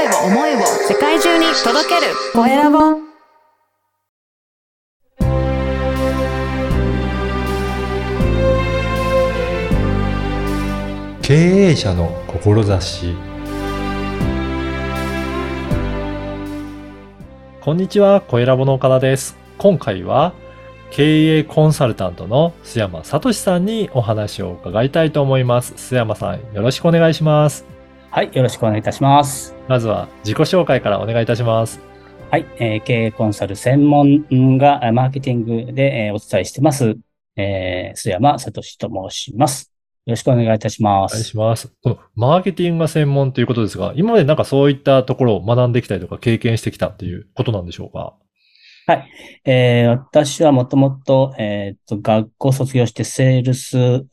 声を、思いを世界中に届けるコエラボ。経営者の志こんにちは、コエラボの岡田です。今回は経営コンサルタントの須山聡さんにお話を伺いたいと思います。須山さん、よろしくお願いします。はい、よろしくお願いいたします。まずは自己紹介からお願いいたします。はい、えー経営コンサル専門がえーマーケティングで、えーお伝えしてます、えー、須山聡と申します。よろしくお願いいたしまお願いす。します。このマーケティングが専門ということですが、今までなんかそういったところを学んできたりとか経験してきたっていうことなんでしょうか？えー私はもともと、えーと、学校卒業してセールス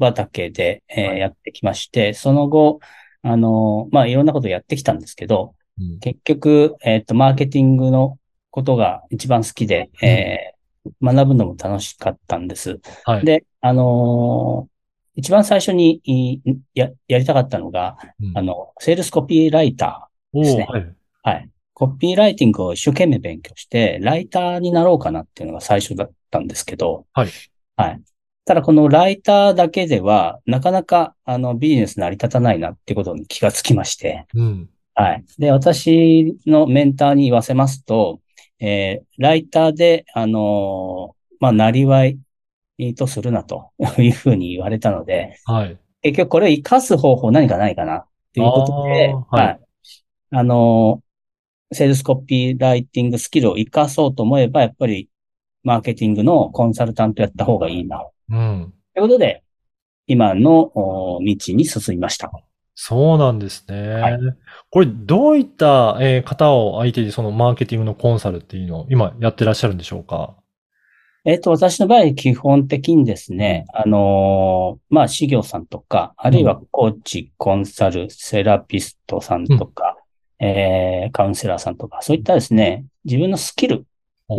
畑で、えーはいやってきまして、その後、あのーまあ、いろんなことをやってきたんですけど、うん結局、えっと、マーケティングのことが一番好きで、えー学ぶのも楽しかったんです。はい。で、あのー一番最初にいや、やりたかったのが、うんあの、セールスコピーライタおですねーはい。ー。はい。コピーライティングを一生懸命勉強して、ライターになろうかなっていうのが最初だったんですけど、はい。はい。ただこのライターだけでは、なかなか、あの、ビジネス成り立たないなってことに気がつきまして、うん。はい。で、私のメンターに言わせますと、えーライターで、あのーまあ、なりわいとするなと いうふうに言われたので、はい。結局これを活かす方法何かないかなっていうことで、あーはいあのーセールスコピーライティングスキルを活かそうと思えば、やっぱり、マーケティングのコンサルタントやった方がいいな。うん。ということで、今のお道に進みました。そうなんですね。はいこれ、どういった、えー方を相手にそのマーケティングのコンサルっていうのを今やってらっしゃるんでしょうか？えっと、私の場合、基本的にですね、あのーまあ、事業さんとか、あるいはコーチ、コンサル、セラピストさんとか、えーカウンセラーさんとか、そういったですね、自分のスキルお、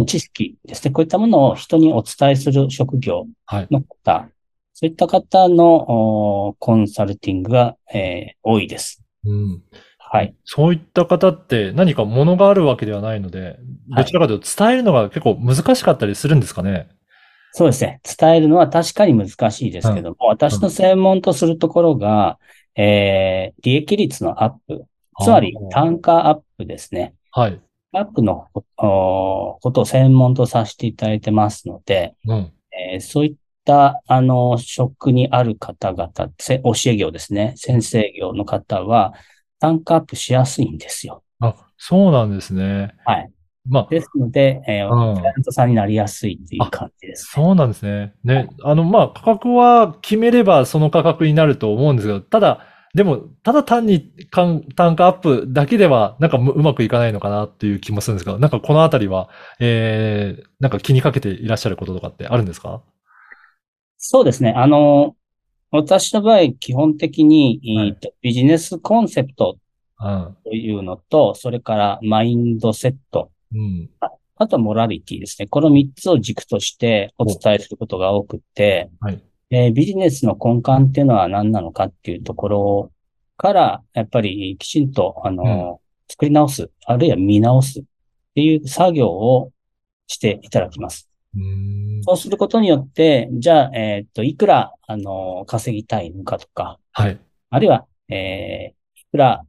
知識ですね、こういったものを人にお伝えする職業はい。の方、そういった方のおコンサルティングが、えー多いです。うん。はい。そういった方って何かものがあるわけではないので、どちらかというと伝えるのが結構難しかったりするんですかね？そうですね。伝えるのは確かに難しいですけども、私の専門とするところが、えー利益率のアップ、つまり単価アップですね。はい。アップのおことを専門とさせていただいてますので、うん。えーそういった、あの、職にある方々、せ教え業ですね。先生業の方は、単価アップしやすいんですよ。あ、そうなんですね。はい。まあ、ですので、えーうんクライアントさんになりやすいっていう感じです。そうなんですね。ね。あの、まあ、価格は決めればその価格になると思うんですけど、ただ、でも、ただ単に単単価アップだけでは、なんかううまくいかないのかなっていう気もするんですが、なんかこのあたりは、えー、なんか気にかけていらっしゃることとかってあるんですか？そうですね。あの、私の場合、基本的に、はいビジネスコンセプトうん。というのと、それからマインドセット、うん。あとはモラリティですね。この3つを軸としてお伝えすることが多くて、はい。えービジネスの根幹っていうのは何なのかっていうところから、やっぱりきちんと、あの、作り直す、あるいは見直すっていう作業をしていただきます。うそうすることによって、じゃあ、えっと、いくら、あの、稼ぎたいのかとか、はい。あるいは、えーいくら、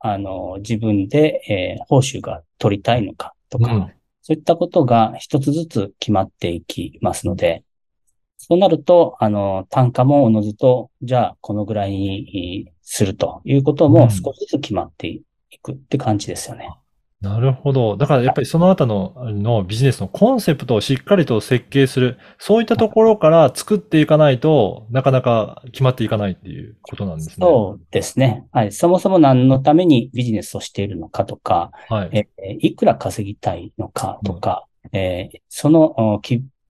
あの、自分で、えー報酬が取りたいのかとか、うんそういったことが一つずつ決まっていきますので、そうなると、あの、単価もおのずと、じゃあ、このぐらいにするということうんも少しずつ決まっていくって感じですよね。なるほど。だからやっぱりその後の、あのビジネスのコンセプトをしっかりと設計する、そういったところから作っていかないとなかなか決まっていかないっていうことなんですね。そうですね。はい。そもそも何のためにビジネスをしているのかとか、はい。えーいくら稼ぎたいのかとか、えーその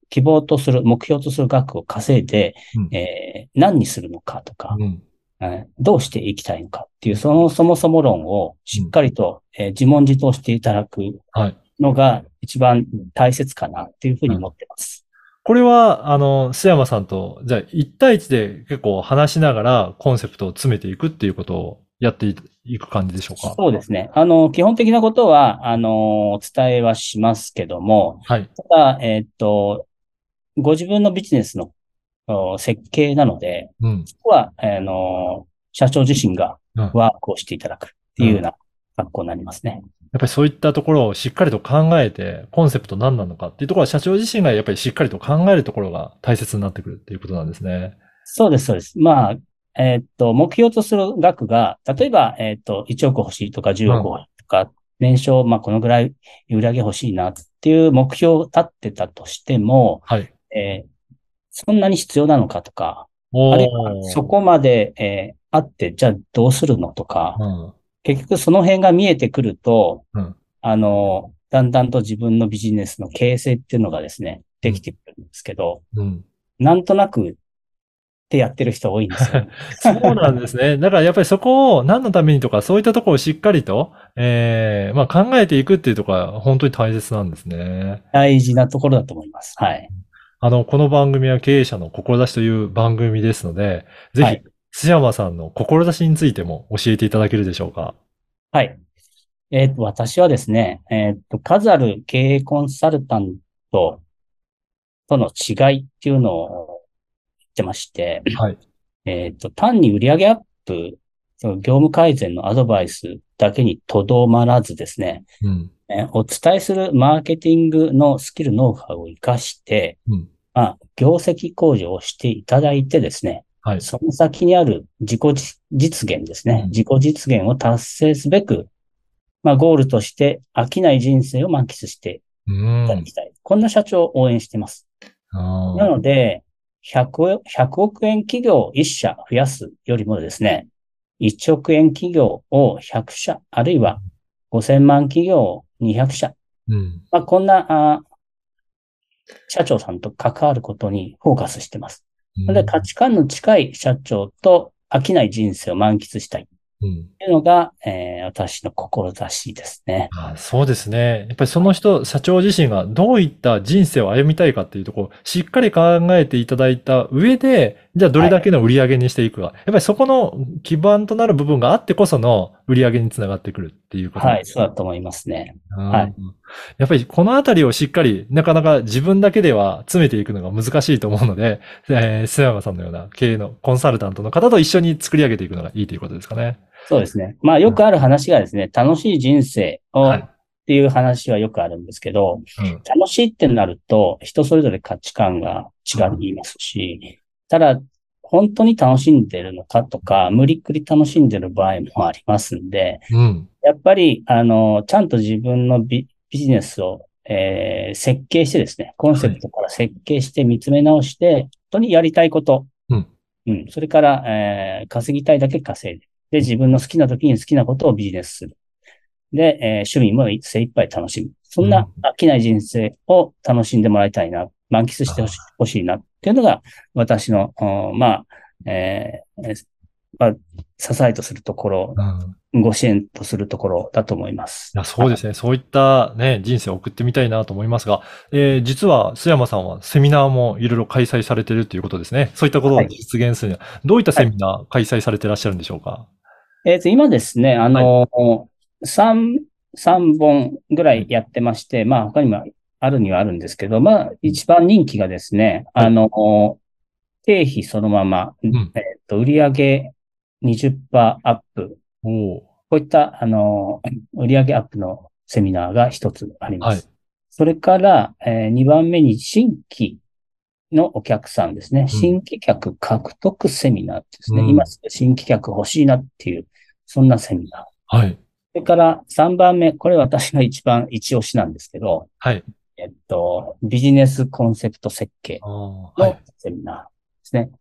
希望とする、目標とする額を稼いで、うんえー何にするのかとか、うん。えーどうしていきたいのかっていう、そのそもそも論をしっかりと、えー自問自答していただくはい。のが一番大切かなっていうふうに思ってます。これは、あの、須山さんと、じゃあ、1対1で結構話しながらコンセプトを詰めていくっていうことをやっていく感じでしょうか？そうですね。あの、基本的なことは、あの、お伝えはしますけども、はい。ただ、えっと、ご自分のビジネスのお設計なので、うん。そこは、あの、社長自身がうんワークをしていただくっていうような格好になりますね。やっぱりそういったところをしっかりと考えて、コンセプト何なのかっていうところは社長自身がやっぱりしっかりと考えるところが大切になってくるっていうことなんですね。そうです、そうです。まあ、えっと、目標とする額が、例えば、えっと、1億欲しいとか10億欲しいとか、年商、まあ、このぐらい売り上げ欲しいなっていう目標を立ってたとしても、はい。えーそんなに必要なのかとか、おあるいはそこまで、えーあって、じゃあどうするのとか、うん。結局その辺が見えてくると、うんあの、だんだんと自分のビジネスの形成っていうのがですね、できてくるんですけど、うん。なんとなくってやってる人多いんですよ。そうなんですね。だからやっぱりそこを何のためにとか、そういったところをしっかりと、ええまあ考えていくっていうところは本当に大切なんですね。大事なところだと思います。はい。あの、この番組は経営者の志という番組ですので、ぜひはい、須山さんの志についても教えていただけるでしょうか？はい。えっ、と、私はですね、えっ、と、数ある経営コンサルタントとの違いっていうのを言ってまして、はい。えっ、と、単に売上アップ、その業務改善のアドバイスだけにとどまらずですね、うん。えーお伝えするマーケティングのスキル、ノウハウを活かして、うん。まあ、業績向上をしていただいてですね、はい。その先にある自己実現ですね。うん自己実現を達成すべく、まあ、ゴールとして飽きない人生を満喫してういただん。きたい。こんな社長を応援しています。あなので、100, 100億円企業を1社増やすよりもですね、1億円企業を100社、あるいは5000万企業を200社、うん。まあ、こんなあ社長さんと関わることにフォーカスしてます。なので価値観の近い社長と飽きない人生を満喫したいうん。というのが、えー私の志ですね。あそうですね。やっぱりその人、社長自身がどういった人生を歩みたいかっていうところをしっかり考えていただいた上で、じゃあどれだけの売り上げにしていくか。やっぱりそこの基盤となる部分があってこその売り上げにつながってくるっていうことはい、そうだと思いますね。うんはいやっぱりこのあたりをしっかり、なかなか自分だけでは詰めていくのが難しいと思うので、えー、須山さんのような経営のコンサルタントの方と一緒に作り上げていくのがいいということですかね。そうですね。まあよくある話がですね、楽しい人生をはいっていう話はよくあるんですけど、うん。楽しいってなると人それぞれ価値観が違いますし、ただ本当に楽しんでるのかとか、無理っくり楽しんでる場合もありますんで、うん。やっぱり、あの、ちゃんと自分のビビジネスを、えー設計してですね、コンセプトから設計して見つめ直して、本当にやりたいこと、うん。うん。それから、えー稼ぎたいだけ稼いで。で、自分の好きな時に好きなことをビジネスする。で、えー趣味も精一杯楽しむ。そんな飽きない人生を楽しんでもらいたいな、満喫してほしいなっていうのが、私の、うんまあ、えーえーまあ、支えとするところ、うんご支援とするところだと思います。いやそうですね。そういったね、人生を送ってみたいなと思いますが、えー実は須山さんはセミナーもいろいろ開催されてるということですね。そういったことを実現するには、どういったセミナー開催されてらっしゃるんでしょうか、えっ、と、今ですね、あの、三三本ぐらいやってまして、まあ他にもあるにはあるんですけど、まあ一番人気がですね、はいあの、経費そのまま、んえっ、と、売上20%アップ、こういった、あの、売上アップのセミナーが一つあります。はいそれから、え2番目に新規のお客さんですね。新規客獲得セミナーですね。うん今すぐ新規客欲しいなっていう、そんなセミナー。はい。それから3番目、これ私が一番一押しなんですけど、はい。えっと、ビジネスコンセプト設計のい。セミナーですね。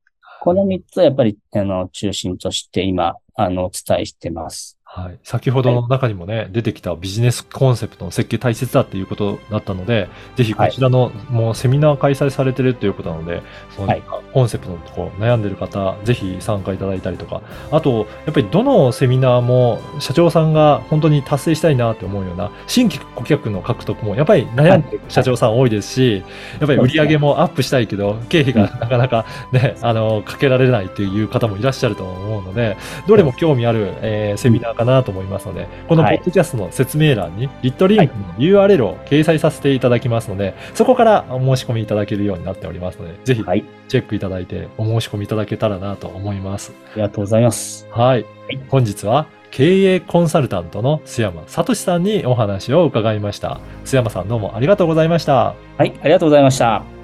この3つはやっぱり、あの、中心として今、あの、お伝えしてます。はい。先ほどの中にもね、出てきたビジネスコンセプトの設計大切だっていうことだったので、ぜひこちらの、もうセミナー開催されてるっていうことなので、そのはい。コンセプトのところ悩んでる方、ぜひ参加いただいたりとか、あと、やっぱりどのセミナーも社長さんが本当に達成したいなって思うような、新規顧客の獲得もやっぱり悩んでる社長さん多いですし、やっぱり売り上げもアップしたいけど、経費がなかなかね、あの、かけられないっていう方もいらっしゃると思うので、どれも興味ある、えーセミナーかなと思いますので、このポはいッドキャストの説明欄に、リットリンクの URL を掲載させていただきますので、そこからお申し込みいただけるようになっておりますので、ぜひはい。チェックいただいてお申し込みいただけたらなと思います。ありがとうございます。はい。い本日は経営コンサルタントの須山聡さんにお話を伺いました。須山さんどうもありがとうございました。はい。ありがとうございました。